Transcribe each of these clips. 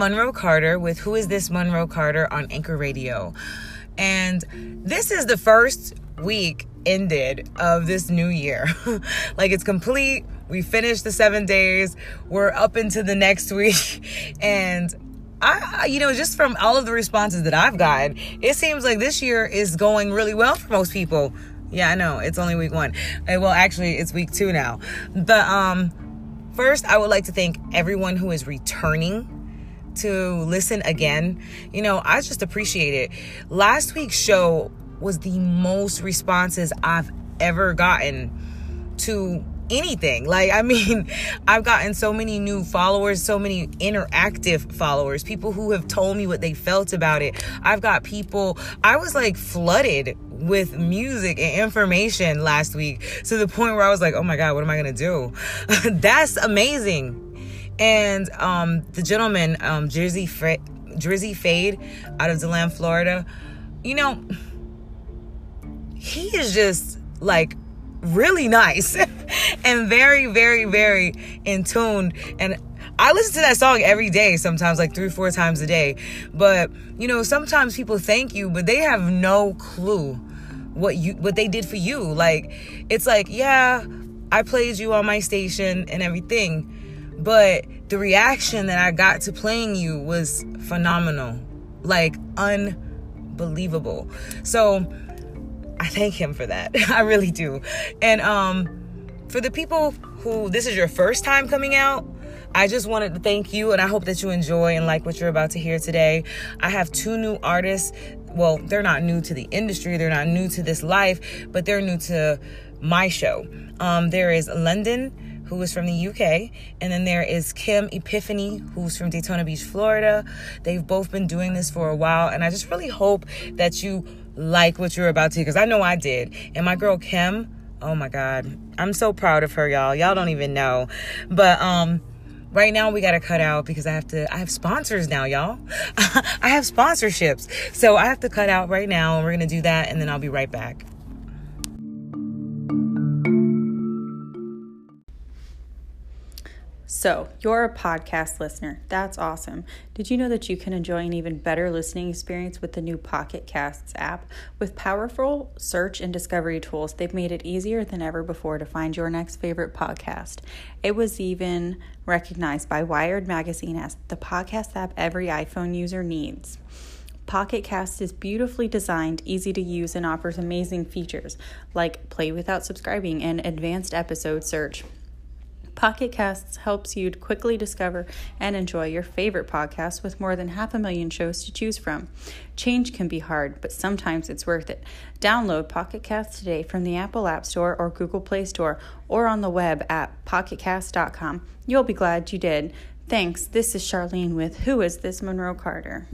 Monroe Carter with Who is This Monroe Carter on Anchor Radio. And this is the first week ended of this new year. like it's complete. We finished the seven days. We're up into the next week. And I, you know, just from all of the responses that I've gotten, it seems like this year is going really well for most people. Yeah, I know. It's only week one. Uh, well, actually, it's week two now. But um, first, I would like to thank everyone who is returning to listen again. You know, I just appreciate it. Last week's show was the most responses I've ever gotten to anything. Like, I mean, I've gotten so many new followers, so many interactive followers, people who have told me what they felt about it. I've got people, I was like flooded with music and information last week to the point where I was like, oh my God, what am I going to do? That's amazing. And um, the gentleman, um, Jersey, Drizzy Fade out of DeLand, Florida, you know, he is just like really nice and very, very, very in tune. And I listen to that song every day, sometimes like three, four times a day. But you know, sometimes people thank you, but they have no clue what you what they did for you. Like it's like, yeah, I played you on my station and everything, but the reaction that I got to playing you was phenomenal. Like unbelievable. So I thank him for that. I really do. And um, for the people who this is your first time coming out, I just wanted to thank you and I hope that you enjoy and like what you're about to hear today. I have two new artists. Well, they're not new to the industry, they're not new to this life, but they're new to my show. Um, there is London who is from the UK, and then there is Kim Epiphany, who's from Daytona Beach, Florida. They've both been doing this for a while, and I just really hope that you like what you're about to hear because I know I did. And my girl Kim, oh my God, I'm so proud of her, y'all. Y'all don't even know. But um right now we got to cut out because I have to I have sponsors now, y'all. I have sponsorships. So I have to cut out right now and we're going to do that and then I'll be right back. So, you're a podcast listener. That's awesome. Did you know that you can enjoy an even better listening experience with the new Pocket Casts app? With powerful search and discovery tools, they've made it easier than ever before to find your next favorite podcast. It was even recognized by Wired Magazine as the podcast app every iPhone user needs. Pocket Cast is beautifully designed, easy to use, and offers amazing features like play without subscribing and advanced episode search. Pocket Casts helps you quickly discover and enjoy your favorite podcasts with more than half a million shows to choose from. Change can be hard, but sometimes it's worth it. Download Pocket Casts today from the Apple App Store or Google Play Store or on the web at pocketcast.com. You'll be glad you did. Thanks. This is Charlene with Who is This Monroe Carter?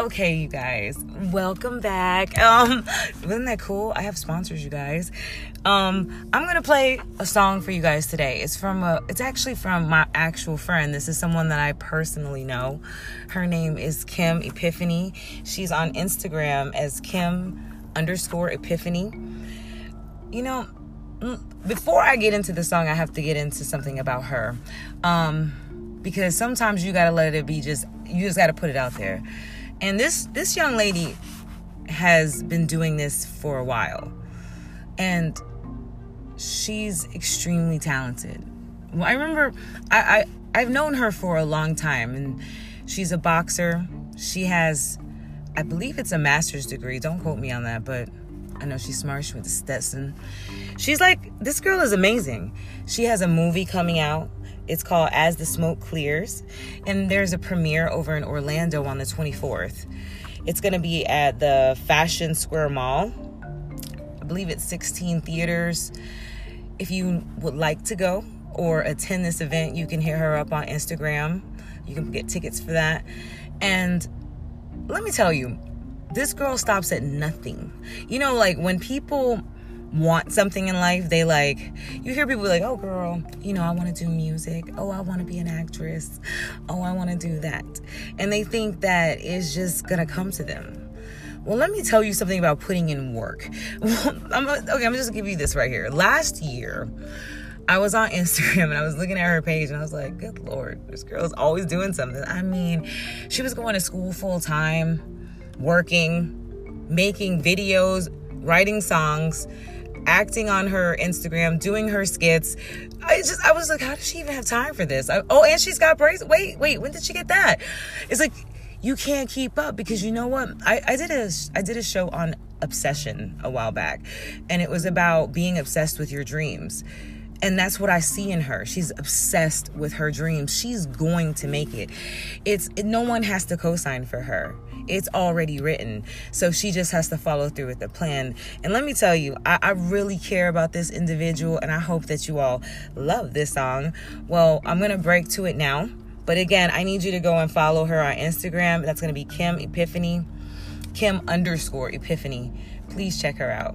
Okay, you guys, welcome back. Um, wasn't that cool? I have sponsors, you guys. Um, I'm gonna play a song for you guys today. It's from a, it's actually from my actual friend. This is someone that I personally know. Her name is Kim Epiphany. She's on Instagram as Kim underscore Epiphany. You know, before I get into the song, I have to get into something about her. Um, because sometimes you gotta let it be just, you just gotta put it out there. And this this young lady has been doing this for a while. And she's extremely talented. I remember I, I I've known her for a long time and she's a boxer. She has I believe it's a master's degree. Don't quote me on that, but I know she's smart. She went to Stetson. She's like, this girl is amazing. She has a movie coming out it's called As the Smoke Clears, and there's a premiere over in Orlando on the 24th. It's going to be at the Fashion Square Mall. I believe it's 16 theaters. If you would like to go or attend this event, you can hit her up on Instagram. You can get tickets for that. And let me tell you, this girl stops at nothing. You know, like when people want something in life, they like, you hear people like, oh, girl, you know, I want to do music. Oh, I want to be an actress. Oh, I want to do that. And they think that it's just going to come to them. Well, let me tell you something about putting in work. I'm, okay, I'm just going to give you this right here. Last year, I was on Instagram and I was looking at her page and I was like, good Lord, this girl's always doing something. I mean, she was going to school full time, working, making videos, writing songs, acting on her Instagram, doing her skits. I just, I was like, how does she even have time for this? I, oh, and she's got braces. Wait, wait, when did she get that? It's like, you can't keep up because you know what? I, I did a, I did a show on obsession a while back and it was about being obsessed with your dreams. And that's what I see in her. She's obsessed with her dreams. She's going to make it. It's no one has to co-sign for her it's already written. So she just has to follow through with the plan. And let me tell you, I, I really care about this individual, and I hope that you all love this song. Well, I'm going to break to it now. But again, I need you to go and follow her on Instagram. That's going to be Kim Epiphany, Kim underscore Epiphany. Please check her out.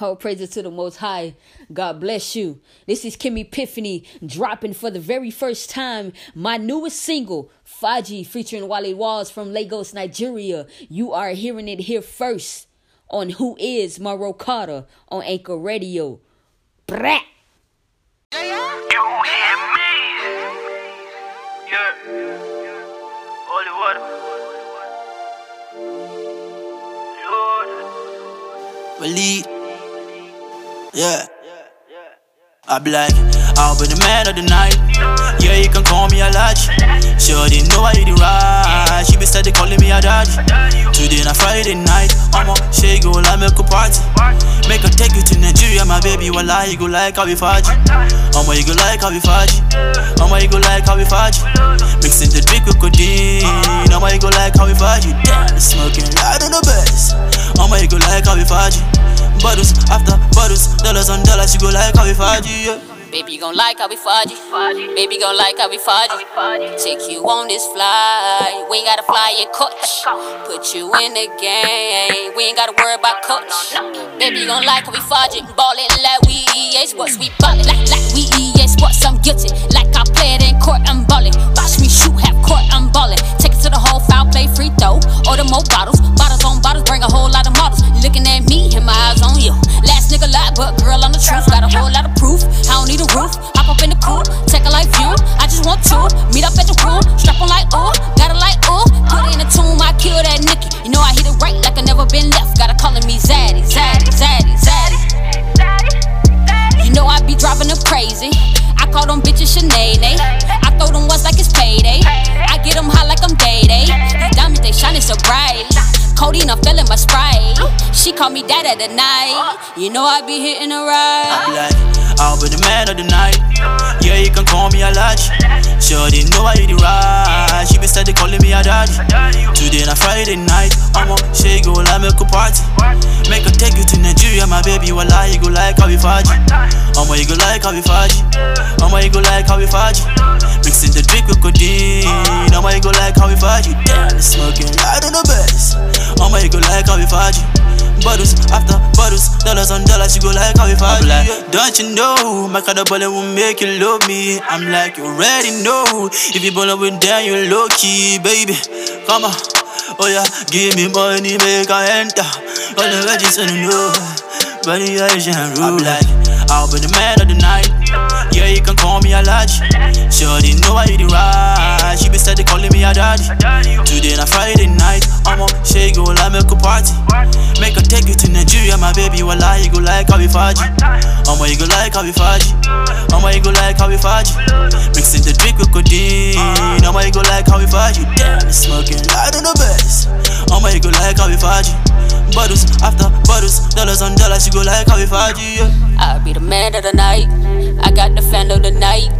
All praises to the Most High. God bless you. This is Kim Epiphany dropping for the very first time my newest single, Faji, featuring Wale Walls from Lagos, Nigeria. You are hearing it here first on Who Is Monroe Carter on Anchor Radio. Brat. You hear me? Yeah. Holy water. Believe. Yeah. I be like, I'll be the man of the night. Yeah, you can call me a lad. Sure didn't know I did right. She be steady calling me a dad. Today on a Friday night, I'ma she go like make a party. Make her take you to Nigeria, my baby. Wallah, you go like how we faji. I'ma you go like how we faji. I'ma you go like how we fudge. Mixing the drink with codeine. I'ma you go like how we faji. Damn, smoking loud on the best. I'ma you go like how we faji. Bottles after bottles, dollars on dollars, you go like how we faji, yeah. Baby gon' like how we faji. Baby gon' like how we faji. Take you on this fly. We ain't gotta fly your coach. Put you in the game. We ain't gotta worry about coach. Baby you gon' like how we faji. Ballin' like we EA sports. We ballin' like, like we EA sports. I'm guilty. Like I played in court, I'm ballin'. Watch me shoot half court, I'm ballin'. Take it to the whole foul, play free throw. Order more bottles. Bottles on bottles, bring a whole lot of models. Looking at me and my eyes on you. Last nigga lie, but girl, I'm the truth. Got a whole lot of proof. I don't need a roof. Hop up in the coupe, take a life view. I just want to meet up at the room. Strap on like ooh, got it like ooh. Put it in the tomb, I kill that Nicky. You know I hit it right like I never been left. Gotta calling me Zaddy, Zaddy, Zaddy, Zaddy. You know I be dropping them crazy. I call them bitches Sinead. Eh? I throw them once like it's payday. I get them hot like I'm day day. These eh? diamonds they shining so bright. Codeine, I'm feeling my sprite. She call me dad at the night. You know I be hitting her right. I'll be the man of the night. Yeah, you can call me a lad. Sure didn't know I did right. She be steady calling me a daddy. Today on a Friday night, I'ma she go like make a party. Make her take you to Nigeria, my baby. Wallah, you go like how we faji. I'ma you go like how we faji. I'ma you go like how we faji. Mixing the drink with codeine. I'ma you go like how we faji. Damn, smoking loud on the best. I'ma you go like how we faji bottles after bottles, dollars on dollars, you go like how if I like, don't you know, my kind of bullet will make you love me. I'm like, you already know, if you bullet with down, you low key, baby. Come on, oh yeah, give me money, make I enter. All the veggies in the know, but the rule. I'm like, I'll be the man of the night. Yeah, you can call me a lad. Sure, they know I did right. She be steady calling me a daddy. Today on a Friday night, I'ma she go like make a party. Make her take you to Nigeria, my baby. Wallah, you go like how we faji. I'ma you go like how we faji. I'ma you go like how we faji. Mixing the drink with codeine. I'ma you go like how we faji. Damn, smoking loud on the best. I'ma you go like how we faji. Bottles after bottles, dollars on dollars, you go like how we faji. Yeah. I'll be the man of the night. I got the fan of the night.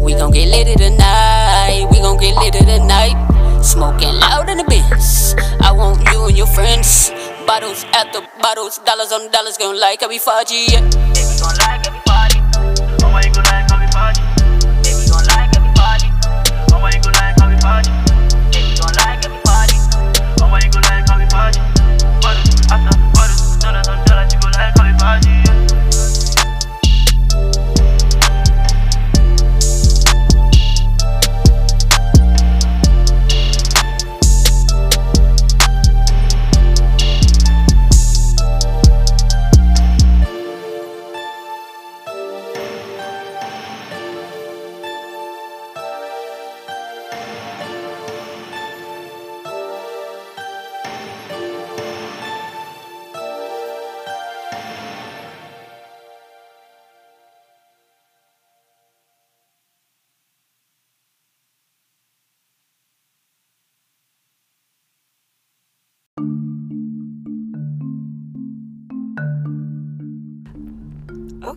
We gon' get lit tonight. We gon' get lit tonight. Smoking loud in the bins. I want you and your friends. Bottles after bottles, dollars on dollars, gon' like how we faji. Yeah. Baby gon' like everybody. Why you gon' like how we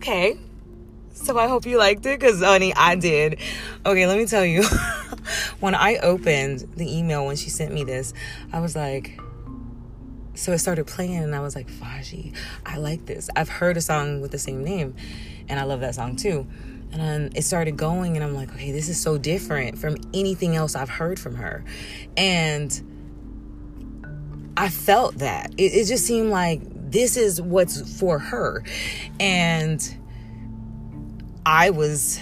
Okay. So I hope you liked it because, honey, I did. Okay, let me tell you. when I opened the email when she sent me this, I was like, so it started playing and I was like, Faji, I like this. I've heard a song with the same name and I love that song too. And then it started going and I'm like, okay, this is so different from anything else I've heard from her. And I felt that. It, it just seemed like this is what's for her. And I was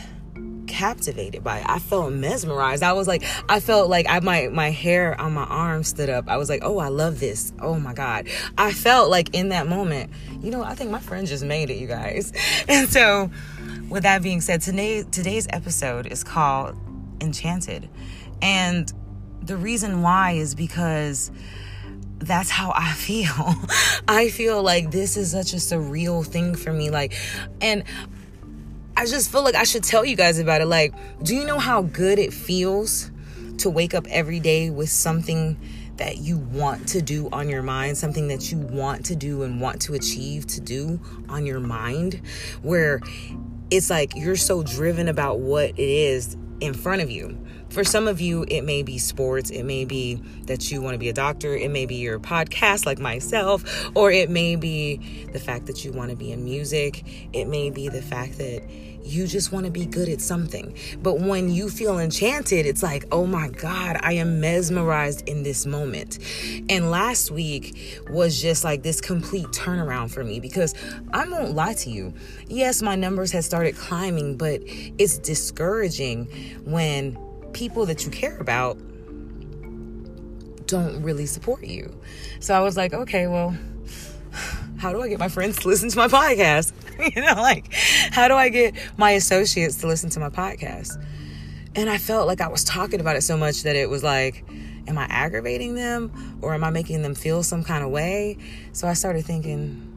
captivated by it. I felt mesmerized. I was like, I felt like I my my hair on my arm stood up. I was like, oh, I love this. Oh my God. I felt like in that moment, you know, I think my friend just made it, you guys. And so with that being said, today today's episode is called Enchanted. And the reason why is because that's how I feel. I feel like this is such a surreal thing for me. Like, and I just feel like I should tell you guys about it. Like, do you know how good it feels to wake up every day with something that you want to do on your mind, something that you want to do and want to achieve to do on your mind, where it's like you're so driven about what it is in front of you. For some of you, it may be sports, it may be that you want to be a doctor, it may be your podcast, like myself, or it may be the fact that you want to be in music, it may be the fact that you just want to be good at something. But when you feel enchanted, it's like, oh my God, I am mesmerized in this moment. And last week was just like this complete turnaround for me because I won't lie to you. Yes, my numbers had started climbing, but it's discouraging when people that you care about don't really support you. So I was like, okay, well, how do I get my friends to listen to my podcast? you know, like, how do I get my associates to listen to my podcast? And I felt like I was talking about it so much that it was like, am I aggravating them or am I making them feel some kind of way? So I started thinking,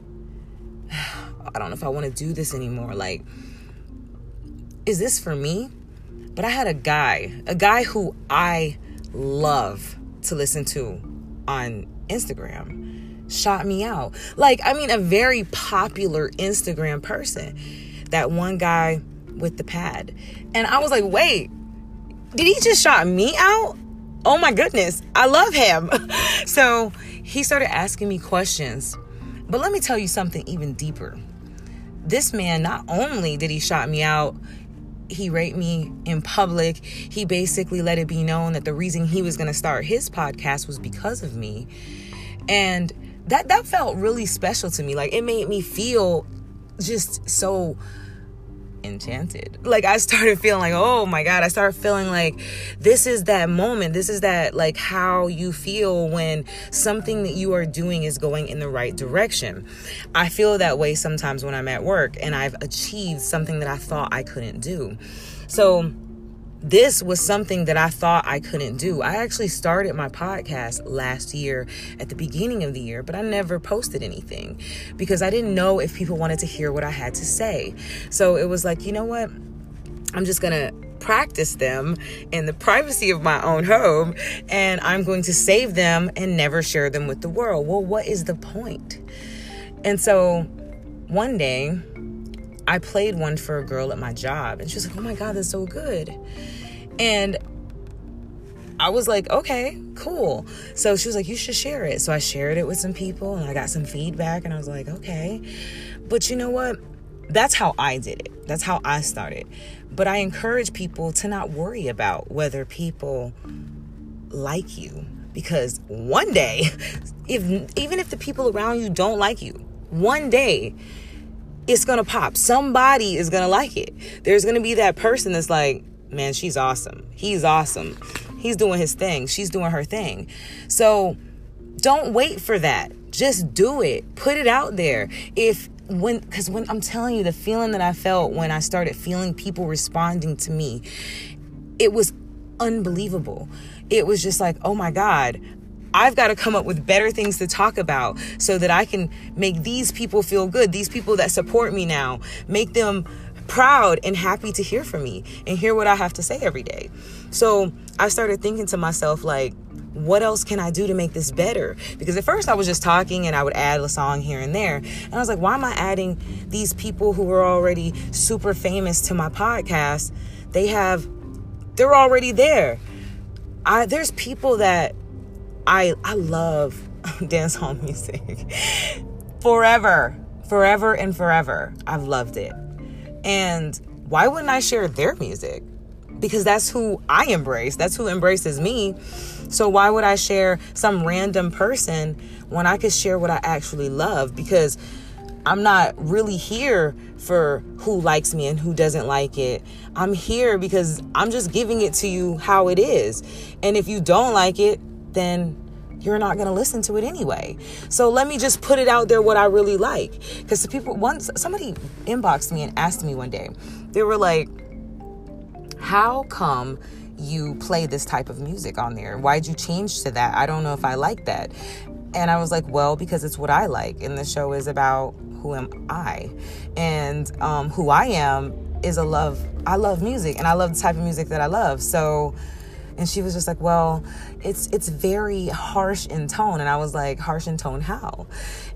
I don't know if I want to do this anymore. Like, is this for me? But I had a guy, a guy who I love to listen to on Instagram, shot me out. Like, I mean, a very popular Instagram person. That one guy with the pad. And I was like, wait, did he just shot me out? Oh my goodness, I love him. so he started asking me questions. But let me tell you something even deeper. This man, not only did he shot me out, he raped me in public. He basically let it be known that the reason he was going to start his podcast was because of me. And that that felt really special to me. Like it made me feel just so enchanted. Like I started feeling like, oh my God, I started feeling like this is that moment. This is that like how you feel when something that you are doing is going in the right direction. I feel that way sometimes when I'm at work and I've achieved something that I thought I couldn't do. So this was something that I thought I couldn't do. I actually started my podcast last year at the beginning of the year, but I never posted anything because I didn't know if people wanted to hear what I had to say. So it was like, you know what? I'm just going to practice them in the privacy of my own home and I'm going to save them and never share them with the world. Well, what is the point? And so one day, I played one for a girl at my job, and she was like, "Oh my god, that's so good," and I was like, "Okay, cool." So she was like, "You should share it." So I shared it with some people, and I got some feedback, and I was like, "Okay," but you know what? That's how I did it. That's how I started. But I encourage people to not worry about whether people like you because one day, if even if the people around you don't like you, one day it's gonna pop. Somebody is gonna like it. There's gonna be that person that's like, man, she's awesome. He's awesome. He's doing his thing. She's doing her thing. So don't wait for that. Just do it. Put it out there. If when because when I'm telling you the feeling that I felt when I started feeling people responding to me, it was unbelievable. It was just like, oh my God, I've got to come up with better things to talk about so that I can make these people feel good. These people that support me now, make them proud and happy to hear from me and hear what I have to say every day. So I started thinking to myself, like, what else can I do to make this better? Because at first I was just talking and I would add a song here and there. And I was like, why am I adding these people who are already super famous to my podcast? They have, they're already there. I, there's people that I, I love dance hall music forever, forever and forever. I've loved it. And why wouldn't I share their music? Because that's who I embrace. That's who embraces me. So why would I share some random person when I could share what I actually love? Because I'm not really here for who likes me and who doesn't like it. I'm here because I'm just giving it to you how it is. And if you don't like it, then you're not going to listen to it anyway. So let me just put it out there what I really like. Because the people, once somebody inboxed me and asked me one day, they were like, How come you play this type of music on there? Why'd you change to that? I don't know if I like that. And I was like, Well, because it's what I like. And the show is about who am I? And um, who I am is a love. I love music and I love the type of music that I love. So, and she was just like well it's it's very harsh in tone. And i was like harsh in tone how?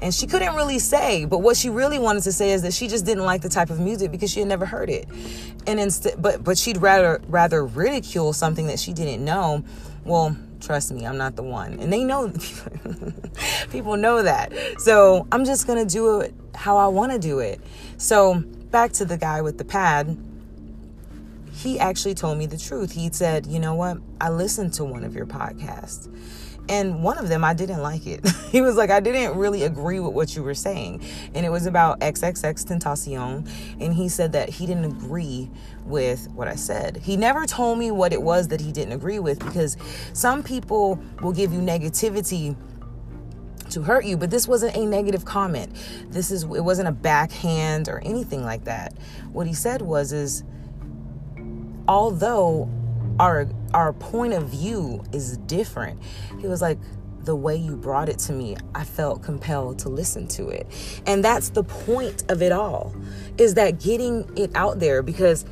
And she couldn't really say but what she really wanted to say is that she just didn't like the type of music because she had never heard it. And instead but but she'd rather rather ridicule something that she didn't know. Well trust me i'm not the one. And they know people know that. So i'm just gonna do it how i want to do it. So back to the guy with the pad he actually told me the truth. He said, You know what? I listened to one of your podcasts. And one of them, I didn't like it. he was like, I didn't really agree with what you were saying. And it was about XXXTentacion. And he said that he didn't agree with what I said. He never told me what it was that he didn't agree with because some people will give you negativity to hurt you but this wasn't a negative comment this is it wasn't a backhand or anything like that what he said was is although our our point of view is different he was like the way you brought it to me i felt compelled to listen to it. And that's the point of it all is that getting it out there because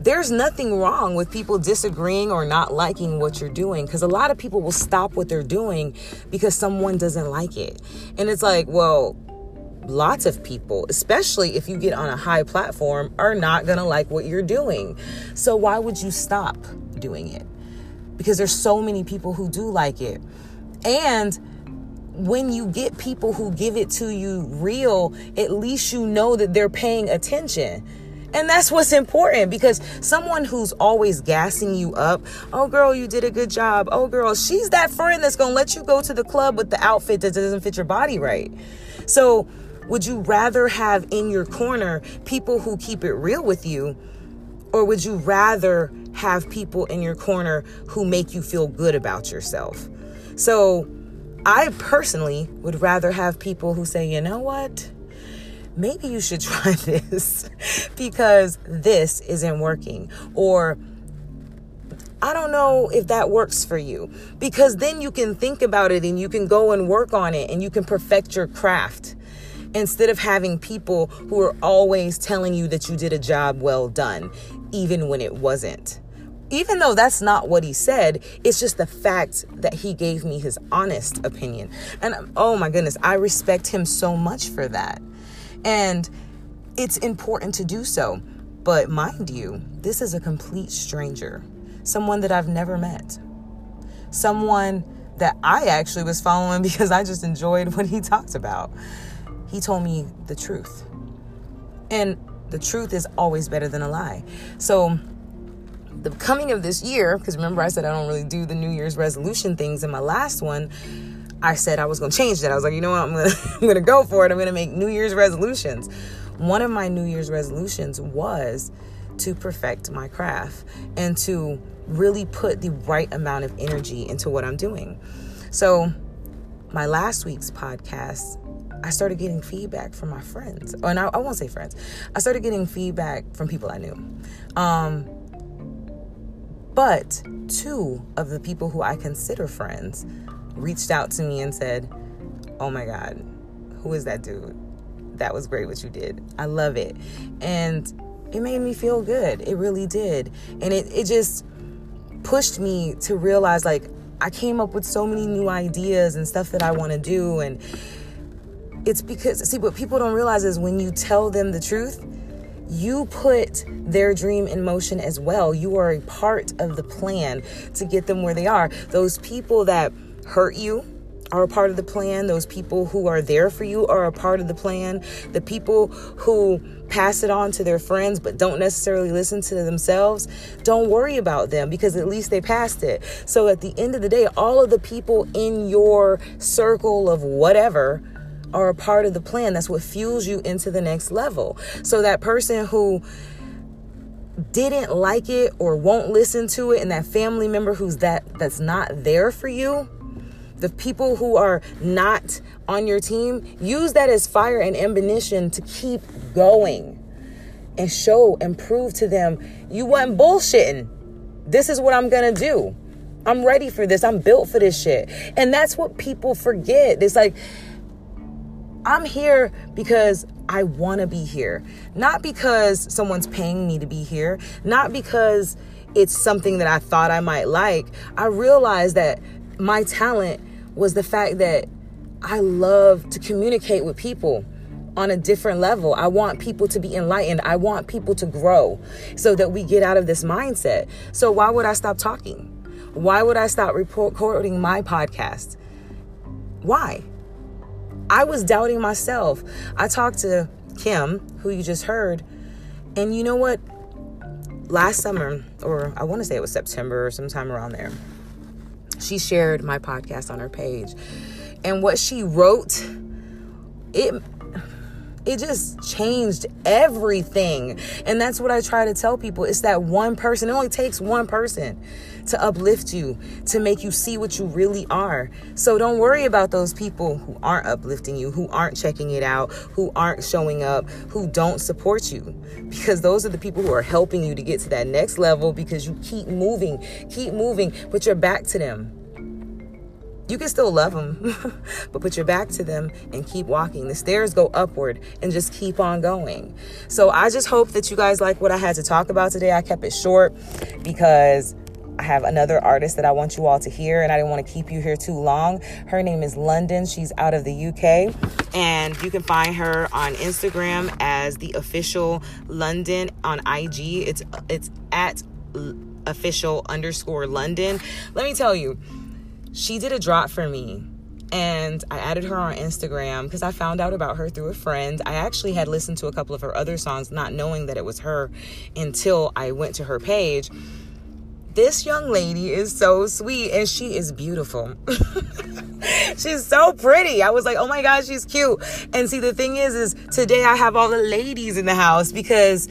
there's nothing wrong with people disagreeing or not liking what you're doing because a lot of people will stop what they're doing because someone doesn't like it. And it's like well lots of people, especially if you get on a high platform, are not going to like what you're doing. So why would you stop doing it? Because there's so many people who do like it. And when you get people who give it to you real, at least you know that they're paying attention. And that's what's important because someone who's always gassing you up, oh girl, you did a good job. Oh girl, she's that friend that's going to let you go to the club with the outfit that doesn't fit your body right. So would you rather have in your corner people who keep it real with you? Or would you rather have people in your corner who make you feel good about yourself? So, I personally would rather have people who say, you know what? Maybe you should try this because this isn't working. Or, I don't know if that works for you because then you can think about it and you can go and work on it and you can perfect your craft instead of having people who are always telling you that you did a job well done, even when it wasn't. Even though that's not what he said, it's just the fact that he gave me his honest opinion. And oh my goodness, I respect him so much for that. And it's important to do so. But mind you, this is a complete stranger, someone that I've never met, someone that I actually was following because I just enjoyed what he talked about he told me the truth. And the truth is always better than a lie. So, the coming of this year, because remember I said I don't really do the New Year's resolution things in my last one, I said I was going to change that. I was like, you know what? I'm going to I'm going to go for it. I'm going to make New Year's resolutions. One of my New Year's resolutions was to perfect my craft and to really put the right amount of energy into what I'm doing. So, my last week's podcast I started getting feedback from my friends. Oh, and I, I won't say friends. I started getting feedback from people I knew. Um, but two of the people who I consider friends reached out to me and said, Oh my God, who is that dude? That was great what you did. I love it. And it made me feel good. It really did. And it, it just pushed me to realize like I came up with so many new ideas and stuff that I want to do. And it's because, see, what people don't realize is when you tell them the truth, you put their dream in motion as well. You are a part of the plan to get them where they are. Those people that hurt you, are a part of the plan. Those people who are there for you are a part of the plan. The people who pass it on to their friends but don't necessarily listen to themselves, don't worry about them because at least they passed it. So at the end of the day, all of the people in your circle of whatever are a part of the plan. That's what fuels you into the next level. So that person who didn't like it or won't listen to it and that family member who's that that's not there for you, the people who are not on your team, use that as fire and ammunition to keep going and show and prove to them you wasn't bullshitting. This is what I'm gonna do. I'm ready for this. I'm built for this shit. And that's what people forget. It's like, I'm here because I want to be here, not because someone's paying me to be here, not because it's something that I thought I might like. I realized that my talent was the fact that I love to communicate with people on a different level. I want people to be enlightened. I want people to grow so that we get out of this mindset. So, why would I stop talking? Why would I stop recording my podcast? Why? I was doubting myself. I talked to Kim, who you just heard, and you know what? Last summer, or I want to say it was September or sometime around there, she shared my podcast on her page. And what she wrote, it it just changed everything. And that's what I try to tell people. It's that one person. It only takes one person to uplift you, to make you see what you really are. So don't worry about those people who aren't uplifting you, who aren't checking it out, who aren't showing up, who don't support you. Because those are the people who are helping you to get to that next level because you keep moving, keep moving, but you're back to them you can still love them, but put your back to them and keep walking. The stairs go upward and just keep on going. So I just hope that you guys like what I had to talk about today. I kept it short because I have another artist that I want you all to hear, and I didn't want to keep you here too long. Her name is London. She's out of the UK, and you can find her on Instagram as the official London on IG. It's it's at official underscore London. Let me tell you she did a drop for me and I added her on Instagram because I found out about her through a friend. I actually had listened to a couple of her other songs, not knowing that it was her until I went to her page. This young lady is so sweet and she is beautiful. she's so pretty. I was like, oh my God, she's cute. And see, the thing is, is today I have all the ladies in the house because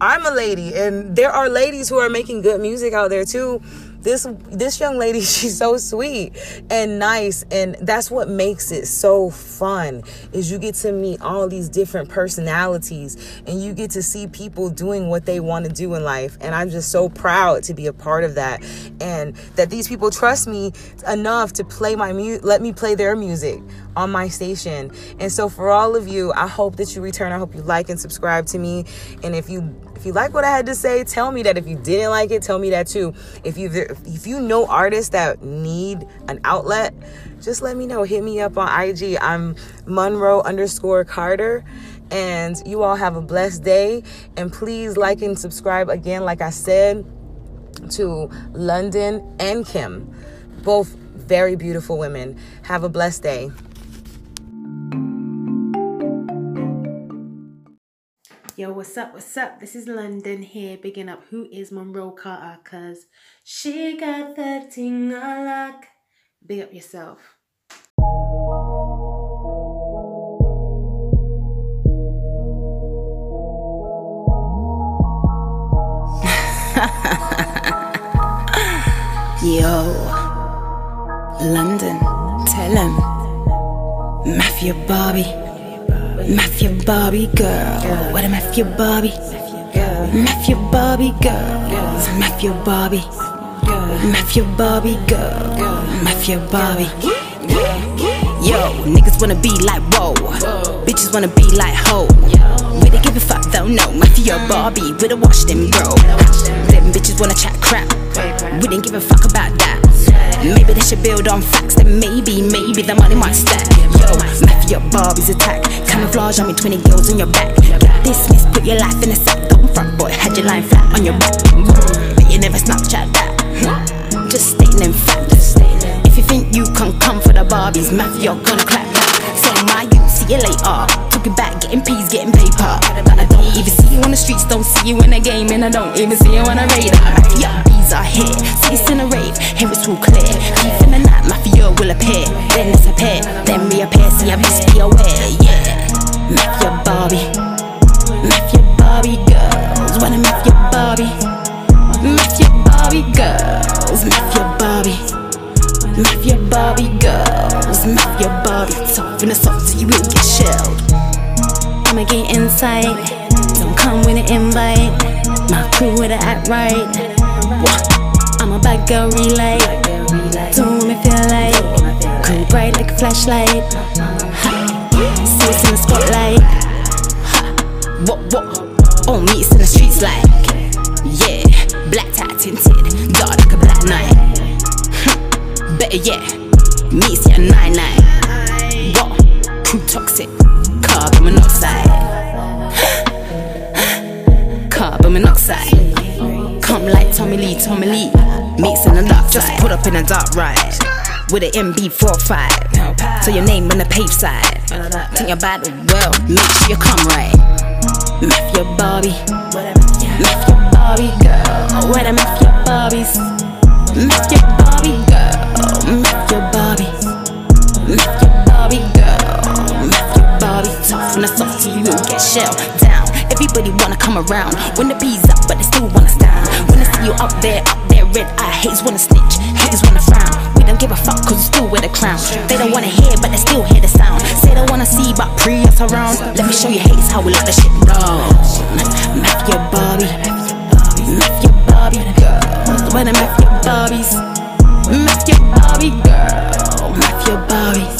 I'm a lady and there are ladies who are making good music out there too this this young lady she's so sweet and nice and that's what makes it so fun is you get to meet all these different personalities and you get to see people doing what they want to do in life and i'm just so proud to be a part of that and that these people trust me enough to play my music let me play their music on my station. And so for all of you i hope that you return. I hope you like and subscribe to me and if you if you like what I had to say, tell me that. If you didn't like it, tell me that too. If you if you know artists that need an outlet, just let me know. Hit me up on IG. I'm Monroe underscore Carter. And you all have a blessed day. And please like and subscribe again, like I said, to London and Kim. Both very beautiful women. Have a blessed day. Yo, what's up? What's up? This is London here, bigging up who is Monroe Carter, cause she got that thing I like. Big up yourself. Yo, London, tell him, Mafia Barbie. Mafia Barbie girl. What a Mafia Barbie. Mafia Barbie girl. Mafia Barbie. Mafia Barbie girl. Mafia Barbie. Yo, niggas wanna be like whoa. Bitches wanna be like ho. We don't give a fuck though, no. Mafia Barbie, we don't watch them, bro. Them bitches wanna chat crap. We didn't give a fuck about that. Maybe they should build on facts, then maybe, maybe the money might stack. Yo, Mafia Barbie's attack. Camouflage on me, 20 girls on your back. Get dismissed, put your life in a sack. Don't front boy, had your line flat on your back. But you never Snapchat that. Just stating them facts. If you think you can come for the Barbies, Mafia gonna clap. So my you, see you later. Talking back, getting peas, getting paper. But I don't even see you on the streets, don't see you in a game, and I don't even see you on a radar. Mafia bees are here, see it's in a rave, here it's all clear. Deep in the night, Mafia will appear, then disappear, then reappear. See, I must be aware, yeah. Mafia Barbie, Mafia Barbie girls, wanna Mafia Barbie, Mafia Barbie girls, Mafia Barbie. Mafia Barbie girls, Mafia Barbie Tough in the soft so you will get shelled I'ma get inside Don't come with an invite My crew with an act right I'm a bad girl relay Don't want me feel like Cool bright like a flashlight. See us in the spotlight Ha. What, what? Oh, me, it's in the streets like Yeah, black tie tinted Dark like a black night Better yet, me see a nine nine. What? Too toxic. Carbon monoxide. Come like Tommy Lee, Tommy Lee. Meets in the dark, just put up in a dark ride. With an MB45. So your name on the pave side. Think about it well, make sure you come right. Mafia Barbie. Mafia Barbie girl. Where the Mafia Barbies? Mafia Barbie girl. Mafia Barbie. Mafia Barbie girl. Mafia Barbie. Tough and soft, so you get shelled down. Everybody wanna come around. When the bees up, but they still wanna stand. When I see you up there, up there, red eye. Haters wanna snitch, haters wanna frown. We don't give a fuck, cause you still wear the crown. They don't wanna hear, but they still hear the sound. Say they don't wanna see, but pre us around. Let me show you haters how we let the shit down. Mafia Barbie. Mafia Barbie girls. When the Mafia Barbies. Mafia Barbie girl. Mafia Barbies.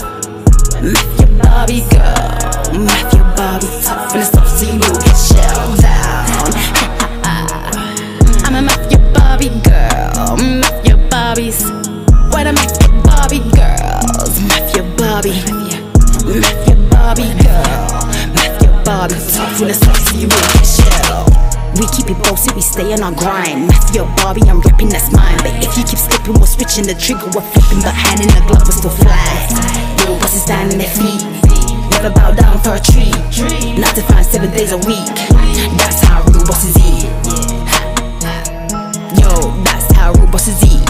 Mafia Barbie girl. Mafia Barbie. Tough and stuff, so you keep we stay on our grind. Mafia Barbie, I'm rapping, that's mine. But if you keep slipping, we're switching the trigger, we're flipping. But hand in the glove, we're still fly. Little bosses down in their feet. Never bow down for a treat. Not to find seven days a week. That's how real bosses eat. Yo, that's how real bosses eat.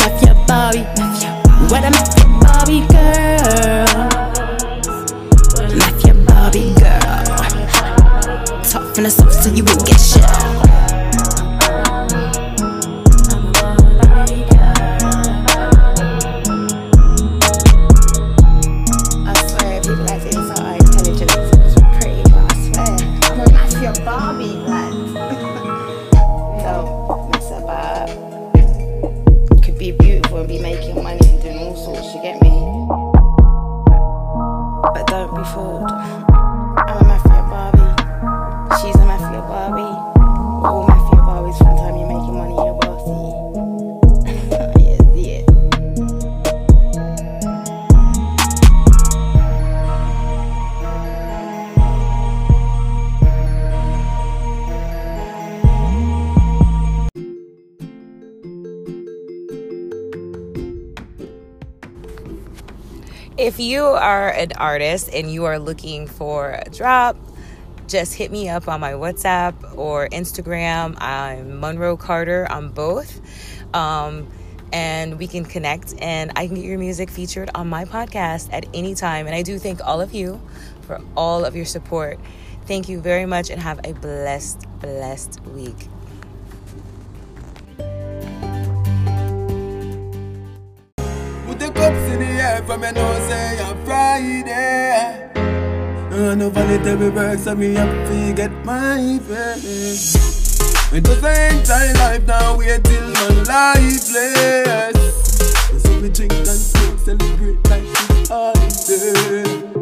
Mafia Barbie. What a Mafia Barbie girl. Mafia Barbie girl tough and soft so you will get shelled. If you are an artist and you are looking for a drop, just hit me up on my WhatsApp or Instagram. I'm Monroe Carter on both. Um, and we can connect and I can get your music featured on my podcast at any time. And I do thank all of you for all of your support. Thank you very much and have a blessed, blessed week. The from your nose, say on Friday. Uh, I know voluntary work, so me have to get my pay. It was ain't time life now, wait till my lifeless. So we drink and smoke, celebrate like it's holiday.